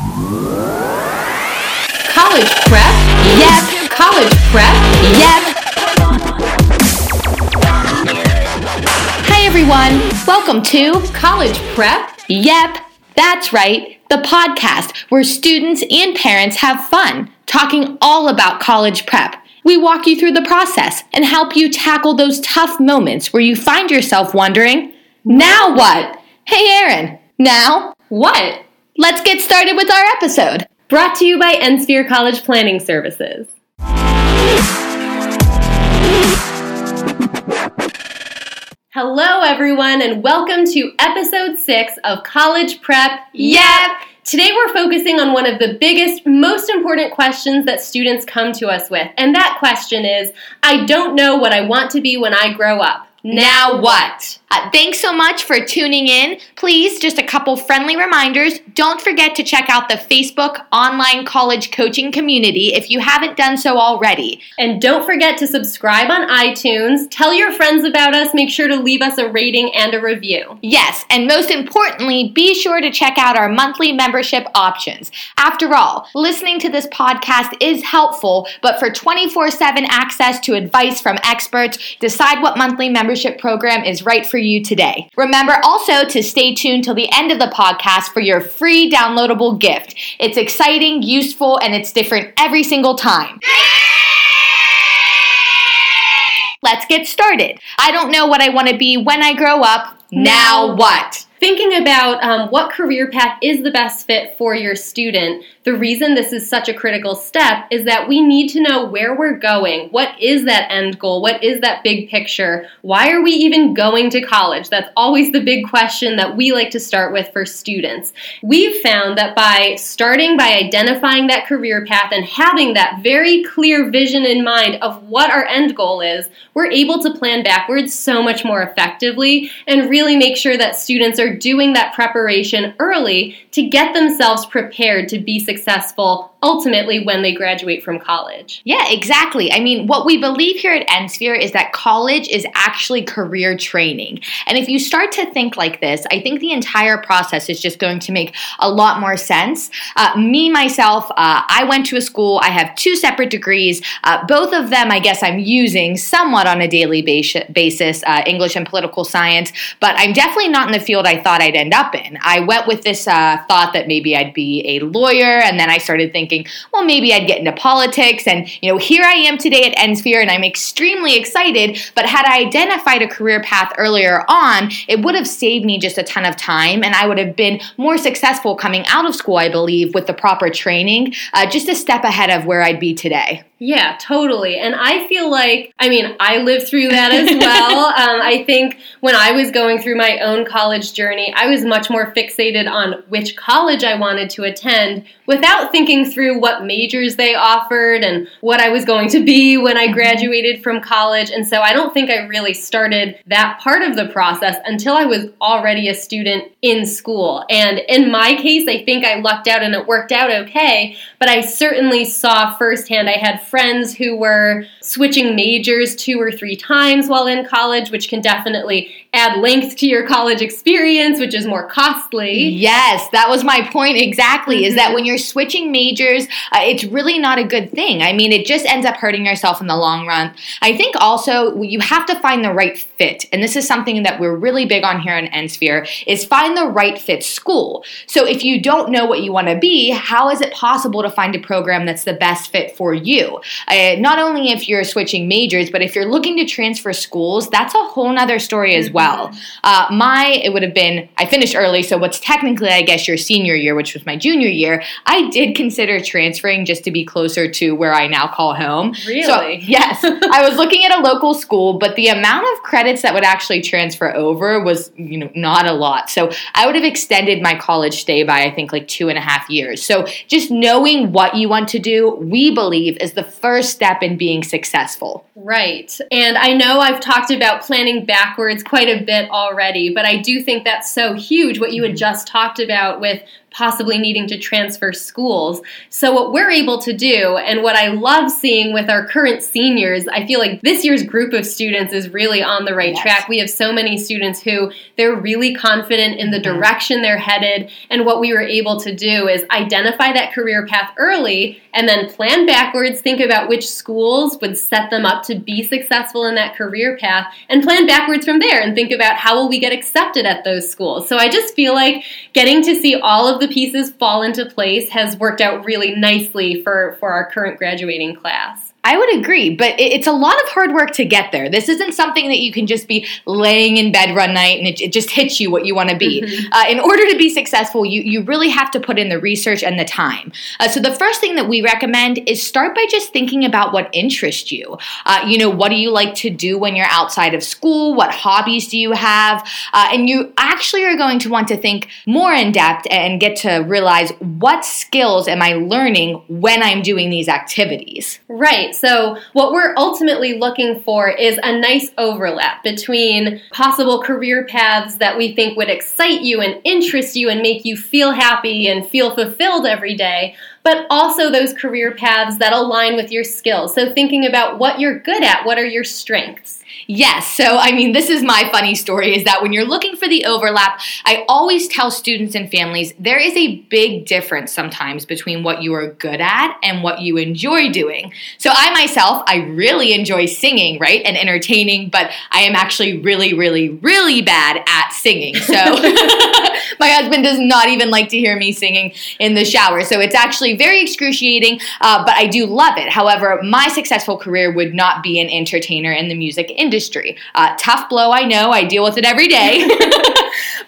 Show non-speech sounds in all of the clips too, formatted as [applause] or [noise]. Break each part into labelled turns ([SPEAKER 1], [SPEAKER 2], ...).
[SPEAKER 1] College prep? Yep. College prep? Yep. Hi everyone. Welcome to College Prep? Yep. That's right. The podcast where students and parents have fun talking all about college prep. We walk you through the process and help you tackle those tough moments where you find yourself wondering, now what? Hey Erin, now
[SPEAKER 2] What?
[SPEAKER 1] Let's get started with our episode.
[SPEAKER 2] Brought to you by NSphere College Planning Services. Hello, everyone, and welcome to episode six of College Prep.
[SPEAKER 1] Yep.
[SPEAKER 2] Today, we're focusing on one of the biggest, most important questions that students come to us with, and that question is I don't know what I want to be when I grow up.
[SPEAKER 1] Now what? Uh, thanks so much for tuning in. Please, just a couple friendly reminders. Don't forget to check out the Facebook online college coaching community if you haven't done so already.
[SPEAKER 2] And don't forget to subscribe on iTunes, tell your friends about us, make sure to leave us a rating and a review.
[SPEAKER 1] Yes, and most importantly, be sure to check out our monthly membership options. After all, listening to this podcast is helpful, but for 24 7 access to advice from experts, decide what monthly membership program is right for you today. Remember also to stay tuned till the end of the podcast for your free downloadable gift. It's exciting, useful, and it's different every single time. Let's get started. I don't know what I want to be when I grow up. Now what?
[SPEAKER 2] Thinking about um, what career path is the best fit for your student, the reason this is such a critical step is that we need to know where we're going. What is that end goal? What is that big picture? Why are we even going to college? That's always the big question that we like to start with for students. We've found that by starting by identifying that career path and having that very clear vision in mind of what our end goal is, we're able to plan backwards so much more effectively and really make sure that students are doing that preparation early to get themselves prepared to be successful successful ultimately when they graduate from college.
[SPEAKER 1] Yeah, exactly. I mean, what we believe here at NSphere is that college is actually career training. And if you start to think like this, I think the entire process is just going to make a lot more sense. Uh, me, myself, uh, I went to a school, I have two separate degrees. Uh, both of them, I guess, I'm using somewhat on a daily basis uh, English and political science, but I'm definitely not in the field I thought I'd end up in. I went with this uh, thought that maybe I'd be a lawyer, and then I started thinking, thinking, well, maybe I'd get into politics. And, you know, here I am today at NSphere and I'm extremely excited. But had I identified a career path earlier on, it would have saved me just a ton of time and I would have been more successful coming out of school, I believe, with the proper training, uh, just a step ahead of where I'd be today.
[SPEAKER 2] Yeah, totally. And I feel like, I mean, I lived through that as [laughs] well. um, I think when I was going through my own college journey, I was much more fixated on which college I wanted to attend without thinking through what majors they offered and what I was going to be when I graduated from college. And so I don't think I really started that part of the process until I was already a student in school. And in my case, I think I lucked out and it worked out okay, but I certainly saw firsthand I had friends who were switching majors two or three times while in college, which can definitely add length to your college experience, which is more costly.
[SPEAKER 1] Yes, that was my point exactly. Mm-hmm. Is that mm-hmm. when you're switching majors, uh, it's really not a good thing. I mean, it just ends up hurting yourself in the long run. I think also you have to find the right fit, and this is something that we're really big on here in NSphere, is find the right fit school. So if you don't know what you want to be, how is it possible to find a program that's the best fit for you? Uh, not only if you're switching majors, but if you're looking to transfer schools, that's a whole nother story as well well. Uh, my, it would have been, I finished early, so what's technically, I guess, your senior year, which was my junior year, I did consider transferring just to be closer to where I now call home.
[SPEAKER 2] Really?
[SPEAKER 1] So, yes. [laughs] I was looking at a local school, but the amount of credits that would actually transfer over was, you know, not a lot. So I would have extended my college stay by, I think, like two and a half years. So just knowing what you want to do, we believe, is the first step in being successful.
[SPEAKER 2] Right. And I know I've talked about planning backwards quite a bit already, but I do think that's so huge what you had mm-hmm. just talked about with possibly needing to transfer schools. So, what we're able to do, and what I love seeing with our current seniors, I feel like this year's group of students is really on the right yes. track. We have so many students who they're really confident in the mm-hmm. direction they're headed. And what we were able to do is identify that career path early and then plan backwards, think about which schools would set them up to be successful in that career path, and plan backwards from there and think about how will we get accepted at those schools. So, I just feel like getting to see all of the pieces fall into place has worked out really nicely for, for our current graduating class.
[SPEAKER 1] I would agree, but it's a lot of hard work to get there. This isn't something that you can just be laying in bed one night and it, it just hits you what you want to be. Mm-hmm. Uh, in order to be successful, you, you really have to put in the research and the time. Uh, so, the first thing that we recommend is start by just thinking about what interests you. Uh, you know, what do you like to do when you're outside of school? What hobbies do you have? Uh, and you actually are going to want to think more in depth and get to realize what skills am I learning when I'm doing these activities.
[SPEAKER 2] Right. So, what we're ultimately looking for is a nice overlap between possible career paths that we think would excite you and interest you and make you feel happy and feel fulfilled every day, but also those career paths that align with your skills. So, thinking about what you're good at, what are your strengths?
[SPEAKER 1] Yes. So, I mean, this is my funny story is that when you're looking for the overlap, I always tell students and families there is a big difference sometimes between what you are good at and what you enjoy doing. So, I myself, I really enjoy singing, right? And entertaining, but I am actually really, really, really bad at singing. So, [laughs] [laughs] my husband does not even like to hear me singing in the shower. So, it's actually very excruciating, uh, but I do love it. However, my successful career would not be an entertainer in the music industry. Uh, tough blow, I know. I deal with it every day. [laughs]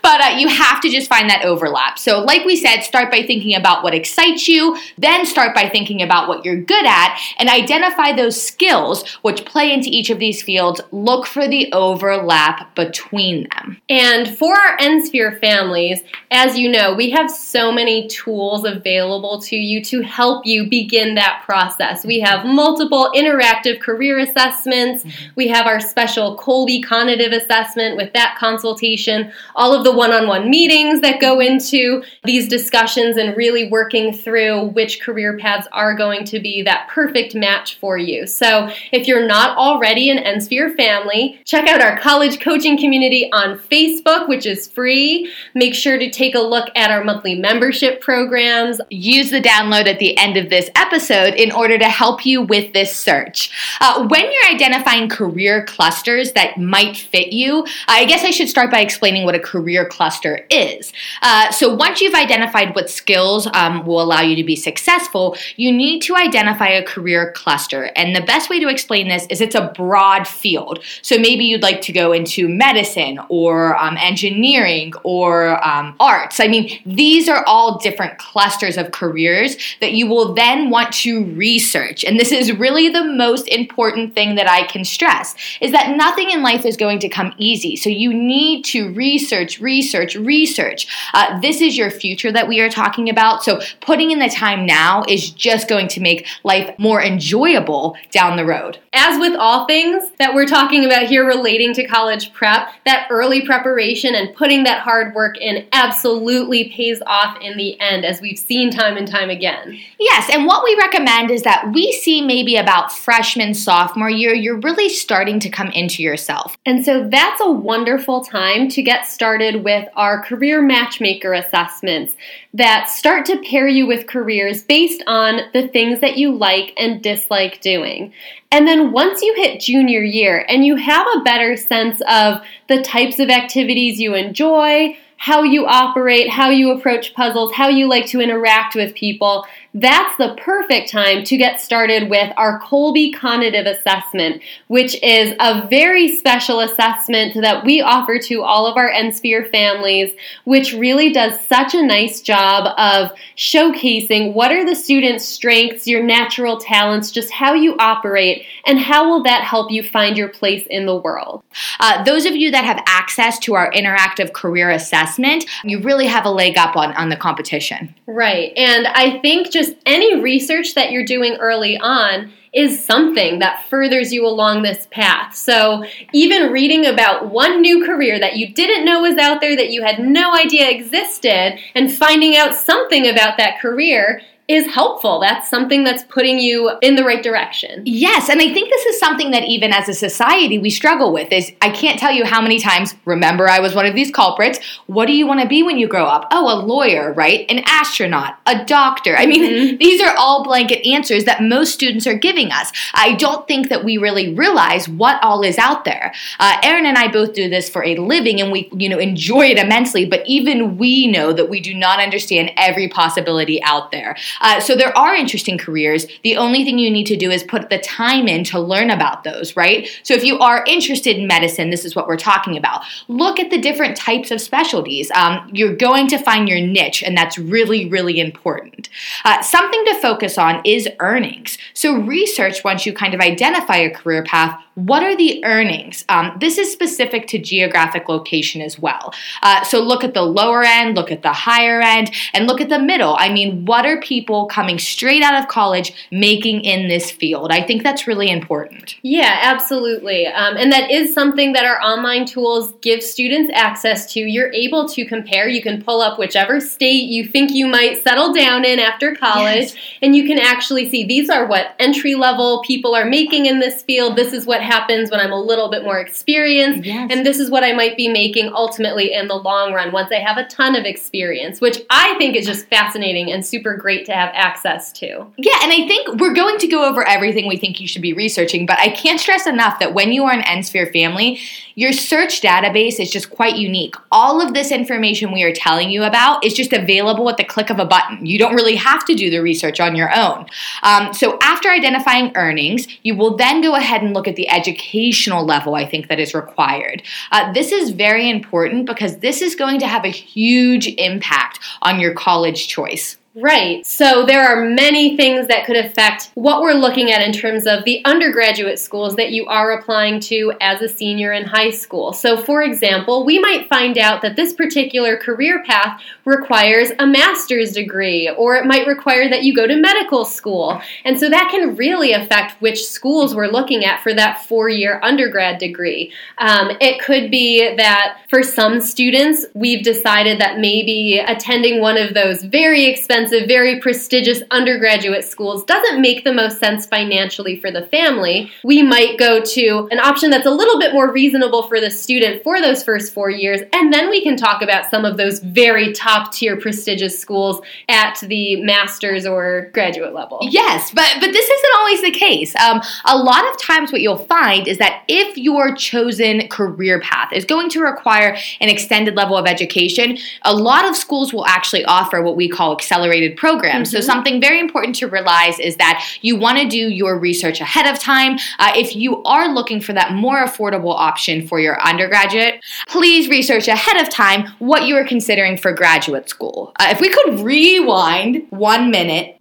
[SPEAKER 1] but uh, you have to just find that overlap. So, like we said, start by thinking about what excites you, then start by thinking about what you're good at, and identify those skills which play into each of these fields. Look for the overlap between them.
[SPEAKER 2] And for our NSphere families, as you know, we have so many tools available to you to help you begin that process. We have multiple interactive career assessments, mm-hmm. we have our special Kolbe cognitive assessment with that consultation, all of the one on one meetings that go into these discussions and really working through which career paths are going to be that perfect match for you. So, if you're not already an NSphere family, check out our college coaching community on Facebook, which is free. Make sure to take a look at our monthly membership programs.
[SPEAKER 1] Use the download at the end of this episode in order to help you with this search. Uh, when you're identifying career clusters that might fit you, I guess I should start by explaining what a career cluster is. Uh, so once you've identified what skills um, will allow you to be successful, you need to identify a career cluster. And the best way to explain this is it's a broad field. So maybe you'd like to go into medicine or um, engineering or um, arts. I mean, these are all different clusters of careers that you will then want to research. And this is really the most important thing that I can stress is that nothing in life is going to come easy. So you need to research, research, research. Uh, this is your future that we are talking about. So putting in the time now is just going to make life more enjoyable down the road.
[SPEAKER 2] As with all things that we're talking about here relating to college prep, that early preparation and putting that hard work in absolutely pays off in the end, as we've seen time and time again.
[SPEAKER 1] Yes, and what we recommend is that we see maybe about freshman, sophomore year, you're really starting to come into yourself.
[SPEAKER 2] And so that's a wonderful time to get started with our career matchmaker assessments that start to pair you with careers based on the things that you like and dislike doing. And then once you hit junior year and you have a better sense of the types of activities you enjoy, how you operate, how you approach puzzles, how you like to interact with people, that's the perfect time to get started with our Kolbe Cognitive Assessment, which is a very special assessment that we offer to all of our NSphere families, which really does such a nice job of showcasing what are the students' strengths, your natural talents, just how you operate, and how will that help you find your place in the world.
[SPEAKER 1] Uh, those of you that have access to our interactive career assessment, you really have a leg up on, on the competition.
[SPEAKER 2] Right. And I think just just any research that you're doing early on is something that furthers you along this path. So, even reading about one new career that you didn't know was out there, that you had no idea existed, and finding out something about that career is helpful. That's something that's putting you in the right direction.
[SPEAKER 1] Yes, and I think this is something that even as a society we struggle with is I can't tell you how many times remember I was one of these culprits. What do you want to be when you grow up? Oh, a lawyer, right? An astronaut, a doctor. I mean, mm-hmm. these are all blanket answers that most students are giving us. I don't think that we really realize what all is out there. Uh, Erin and I both do this for a living and we, you know, enjoy it immensely, but even we know that we do not understand every possibility out there. Uh, so there are interesting careers. The only thing you need to do is put the time in to learn about those, right? So if you are interested in medicine, this is what we're talking about. Look at the different types of specialties. Um, you're going to find your niche, and that's really, really important. Uh, something to focus on is earnings. So research once you kind of identify a career path what are the earnings? Um, this is specific to geographic location as well. Uh, so look at the lower end, look at the higher end, and look at the middle. I mean, what are people coming straight out of college making in this field? I think that's really important.
[SPEAKER 2] Yeah, absolutely. Um, and that is something that our online tools give students access to. You're able to compare. You can pull up whichever state you think you might settle down in after college, yes. and you can actually see these are what entry level people are making in this field. This is what happens when I'm a little bit more experienced. Yes. And this is what I might be making ultimately in the long run once I have a ton of experience, which I think is just fascinating and super great to have access to.
[SPEAKER 1] Yeah, and I think we're going to go over everything we think you should be researching, but I can't stress enough that when you are an NSphere family, your search database is just quite unique. All of this information we are telling you about is just available at the click of a button. You don't really have to do the research on your own. Um, so after identifying earnings, you will then go ahead and look at the educational level, I think, that is required. Uh, this is very important because this is going to have a huge impact on your college choice.
[SPEAKER 2] Right. So there are many things that could affect what we're looking at in terms of the undergraduate schools that you are applying to as a senior in high school. So, for example, we might find out that this particular career path requires a master's degree, or it might require that you go to medical school. And so that can really affect which schools we're looking at for that four year undergrad degree. Um, it could be that for some students, we've decided that maybe attending one of those very expensive expensive, very prestigious undergraduate schools doesn't make the most sense financially for the family, we might go to an option that's a little bit more reasonable for the student for those first four years. And then we can talk about some of those very top tier prestigious schools at the master's or graduate level.
[SPEAKER 1] Yes, but, but this isn't always the case. Um, a lot of times, what you'll find is that if your chosen career path is going to require an extended level of education, a lot of schools will actually offer what we call accelerated accelerated programs. Mm-hmm. So, something very important to realize is that you want to do your research ahead of time. Uh, if you are looking for that more affordable option for your undergraduate, please research ahead of time what you are considering for graduate school. Uh, if we could rewind one minute.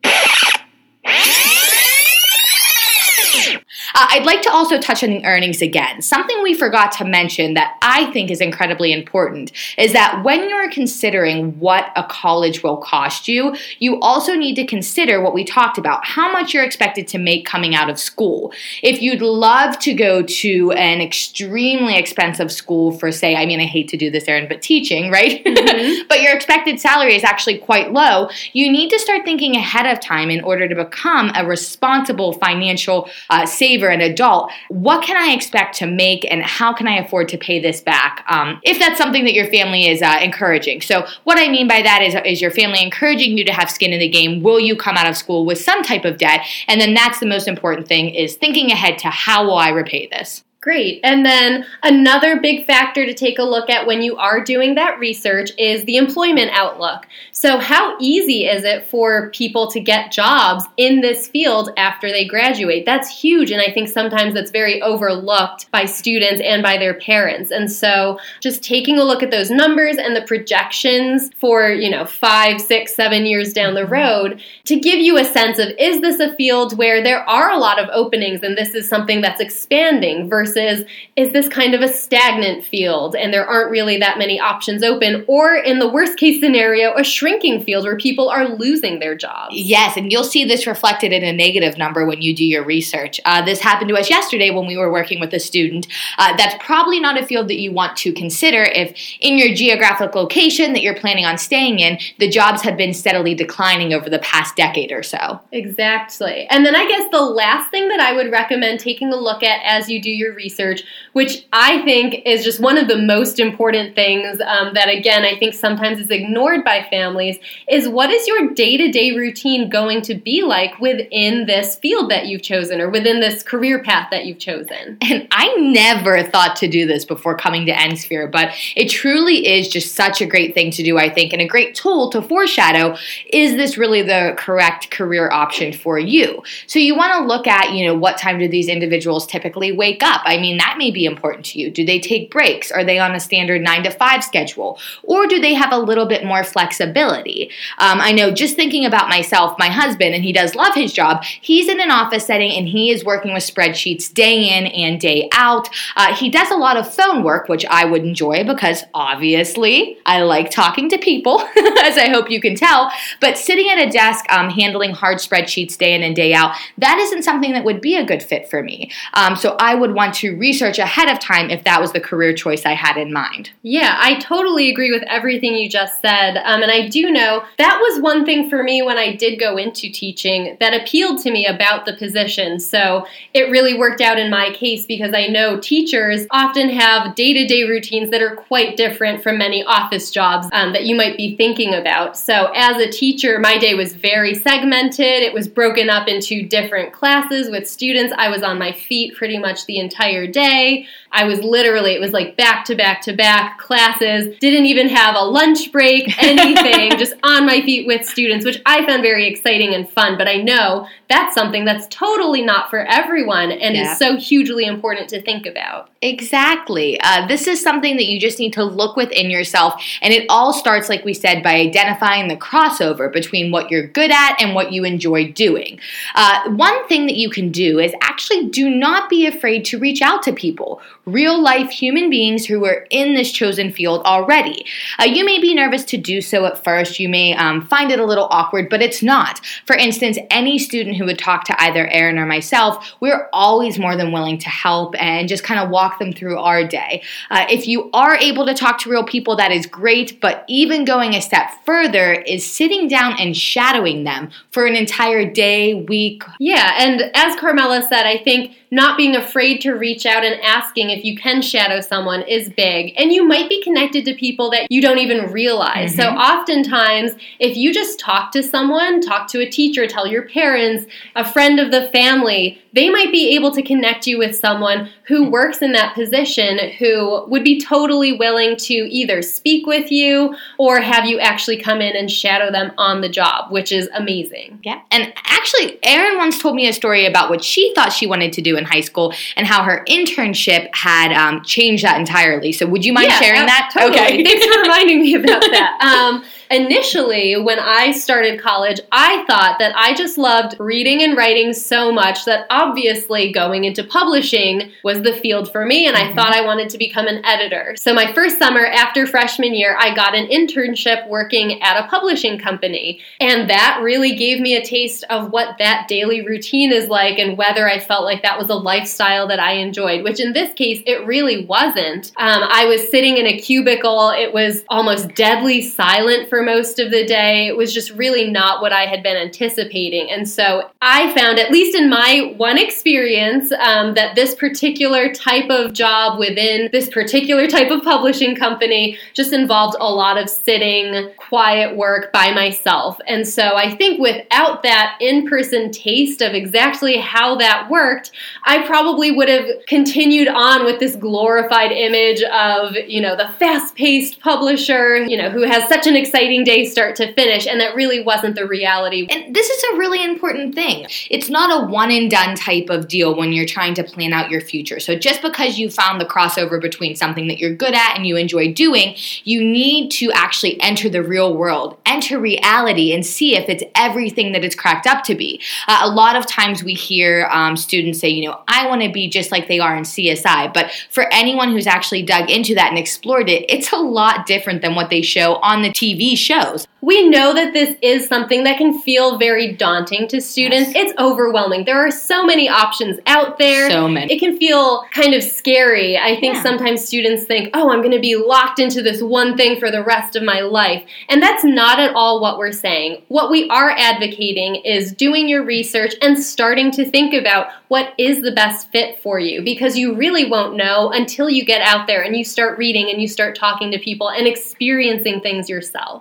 [SPEAKER 1] Uh, I'd like to also touch on the earnings again. Something we forgot to mention that I think is incredibly important is that when you're considering what a college will cost you, you also need to consider what we talked about how much you're expected to make coming out of school. If you'd love to go to an extremely expensive school for, say, I mean, I hate to do this, Erin, but teaching, right? [laughs] Mm-hmm. but your expected salary is actually quite low, you need to start thinking ahead of time in order to become a responsible financial uh, saver an adult, what can I expect to make and how can I afford to pay this back um, if that's something that your family is uh, encouraging? So, what I mean by that is, is your family encouraging you to have skin in the game? Will you come out of school with some type of debt? And then that's the most important thing is thinking ahead to how will I repay this?
[SPEAKER 2] Great. And then another big factor to take a look at when you are doing that research is the employment outlook. So, how easy is it for people to get jobs in this field after they graduate? That's huge. And I think sometimes that's very overlooked by students and by their parents. And so, just taking a look at those numbers and the projections for, you know, five, six, seven years down the road to give you a sense of is this a field where there are a lot of openings and this is something that's expanding versus versus is this kind of a stagnant field and there aren't really that many options open? Or in the worst case scenario, a shrinking field where people are losing their jobs?
[SPEAKER 1] Yes, and you'll see this reflected in a negative number when you do your research. Uh, this happened to us yesterday when we were working with a student. Uh, that's probably not a field that you want to consider if in your geographic location that you're planning on staying in, the jobs have been steadily declining over the past decade or so.
[SPEAKER 2] Exactly. And then I guess the last thing that I would recommend taking a look at as you do your research, which I think is just one of the most important things um, that, again, I think sometimes is ignored by families, is what is your day to day routine going to be like within this field that you've chosen or within this career path that you've chosen?
[SPEAKER 1] And I never thought to do this before coming to NSphere, but it truly is just such a great thing to do, I think, and a great tool to foreshadow is this really the correct career option for you? So you want to look at, you know, what time do these individuals typically wake up? I mean, that may be important to you. Do they take breaks? Are they on a standard nine to five schedule? Or do they have a little bit more flexibility? Um, I know just thinking about myself, my husband, and he does love his job, he's in an office setting and he is working with spreadsheets day in and day out. Uh, he does a lot of phone work, which I would enjoy because obviously I like talking to people, [laughs] as I hope you can tell. But sitting at a desk um, handling hard spreadsheets day in and day out, that isn't something that would be a good fit for me. Um, so I would want to research ahead of time if that was the career choice I had in mind.
[SPEAKER 2] Yeah, I totally agree with everything you just said. Um, and I do know that was one thing for me when I did go into teaching that appealed to me about the position. So it really worked out in my case because I know teachers often have day to day routines that are quite different from many office jobs um, that you might be thinking about. So as a teacher, my day was very segmented. It was broken up into different classes with students. I was on my feet pretty much the entire day. I was literally, it was like back to back to back classes, didn't even have a lunch break, [laughs] anything, just on my feet with students, which I found very exciting and fun. But I know that's something that's totally not for everyone and yeah. is so hugely important to think about.
[SPEAKER 1] Exactly. Uh, this is something that you just need to look within yourself. And it all starts, like we said, by identifying the crossover between what you're good at and what you enjoy doing. Uh, one thing that you can do is actually do not be afraid to reach out to people real life human beings who are in this chosen field already. Uh, you may be nervous to do so at first, you may um, find it a little awkward, but it's not. For instance, any student who would talk to either Erin or myself, we're always more than willing to help and just kind of walk them through our day. Uh, if you are able to talk to real people, that is great, but even going a step further is sitting down and shadowing them for an entire day, week.
[SPEAKER 2] Yeah, and as Carmela said, I think not being afraid to reach out and asking if you can shadow someone is big. And you might be connected to people that you don't even realize. Mm-hmm. So oftentimes, if you just talk to someone, talk to a teacher, tell your parents, a friend of the family, they might be able to connect you with someone who works in that position who would be totally willing to either speak with you or have you actually come in and shadow them on the job, which is amazing.
[SPEAKER 1] Yeah. And actually, Erin once told me a story about what she thought she wanted to do in high school and how her internship had um, changed that entirely. So, would you mind
[SPEAKER 2] yeah,
[SPEAKER 1] sharing that?
[SPEAKER 2] Totally. Okay. Thanks for reminding me about that. [laughs] Um, initially, when I started college, I thought that I just loved reading and writing so much that obviously going into publishing was the field for me, and I mm-hmm. thought I wanted to become an editor. So, my first summer after freshman year, I got an internship working at a publishing company, and that really gave me a taste of what that daily routine is like and whether I felt like that was a lifestyle that I enjoyed, which in this case, it really wasn't. Um, I was sitting in a cubicle, it was almost deadly silent for most of the day. Was just really not what I had been anticipating. And so I found, at least in my one experience, um, that this particular type of job within this particular type of publishing company just involved a lot of sitting, quiet work by myself. And so I think without that in person taste of exactly how that worked, I probably would have continued on with this glorified image of, you know, the fast paced publisher, you know, who has such an exciting exciting day start to finish, and that really wasn't the reality.
[SPEAKER 1] And this is a really important thing. It's not a one and done type of deal when you're trying to plan out your future. So just because you found the crossover between something that you're good at and you enjoy doing, you need to actually enter the real world, enter reality, and see if it's everything that it's cracked up to be. Uh, a lot of times we hear um, students say, you know, I want to be just like they are in CSI. But for anyone who's actually dug into that and explored it, it's a lot different than what they show on the TV shows.
[SPEAKER 2] We know that this is something that can feel very daunting to students. Yes. It's overwhelming. There are so many options out there.
[SPEAKER 1] So many.
[SPEAKER 2] It can feel kind of scary. I think yeah. sometimes students think, oh, I'm going to be locked into this one thing for the rest of my life. And that's not at all what we're saying. What we are advocating is doing your research and starting to think about what is the best fit for you because you really won't know until you get out there and you start reading and you start talking to people and experiencing things yourself.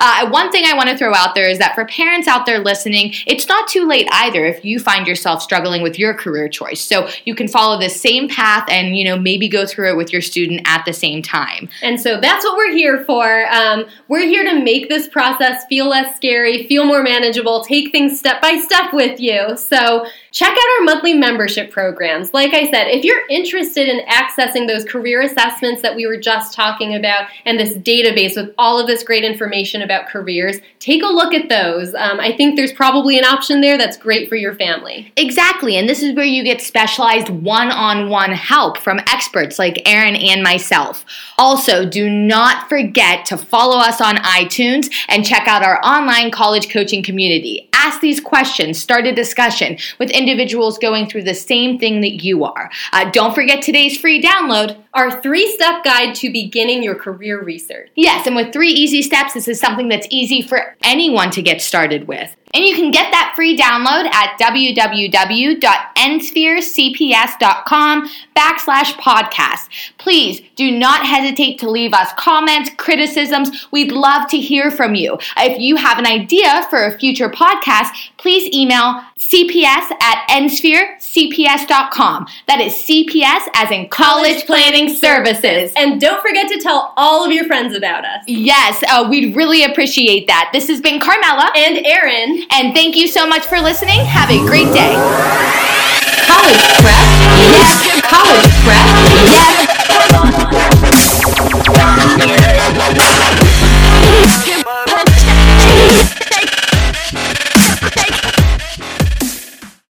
[SPEAKER 1] Uh, one thing I want to throw out there is that for parents out there listening, it's not too late either if you find yourself struggling with your career choice. So you can follow the same path and you know maybe go through it with your student at the same time.
[SPEAKER 2] And so that's what we're here for. Um, we're here to make this process feel less scary, feel more manageable, take things step by step with you. So check out our monthly membership programs. Like I said, if you're interested in accessing those career assessments that we were just talking about and this database with all of this great information careers, take a look at those. Um, I think there's probably an option there that's great for your family.
[SPEAKER 1] Exactly. And this is where you get specialized one on one help from experts like Erin and myself. Also, do not forget to follow us on iTunes and check out our online college coaching community. Ask these questions, start a discussion with individuals going through the same thing that you are. Uh, don't forget today's free download
[SPEAKER 2] our three step guide to beginning your career research.
[SPEAKER 1] Yes, and with three easy steps, this is something that's easy for anyone to get started with. And you can get that free download at www.nspherecps.com backslash podcast. Please do not hesitate to leave us comments, criticisms. We'd love to hear from you. If you have an idea for a future podcast, please email cps at nspherecps.com. That is CPS as in College Planning Services.
[SPEAKER 2] And don't forget to tell all of your friends about us.
[SPEAKER 1] Yes, uh, we'd really appreciate that. This has been Carmela
[SPEAKER 2] and Erin.
[SPEAKER 1] And thank you so much for listening. Have a great day. College prep, yes. College prep, yes.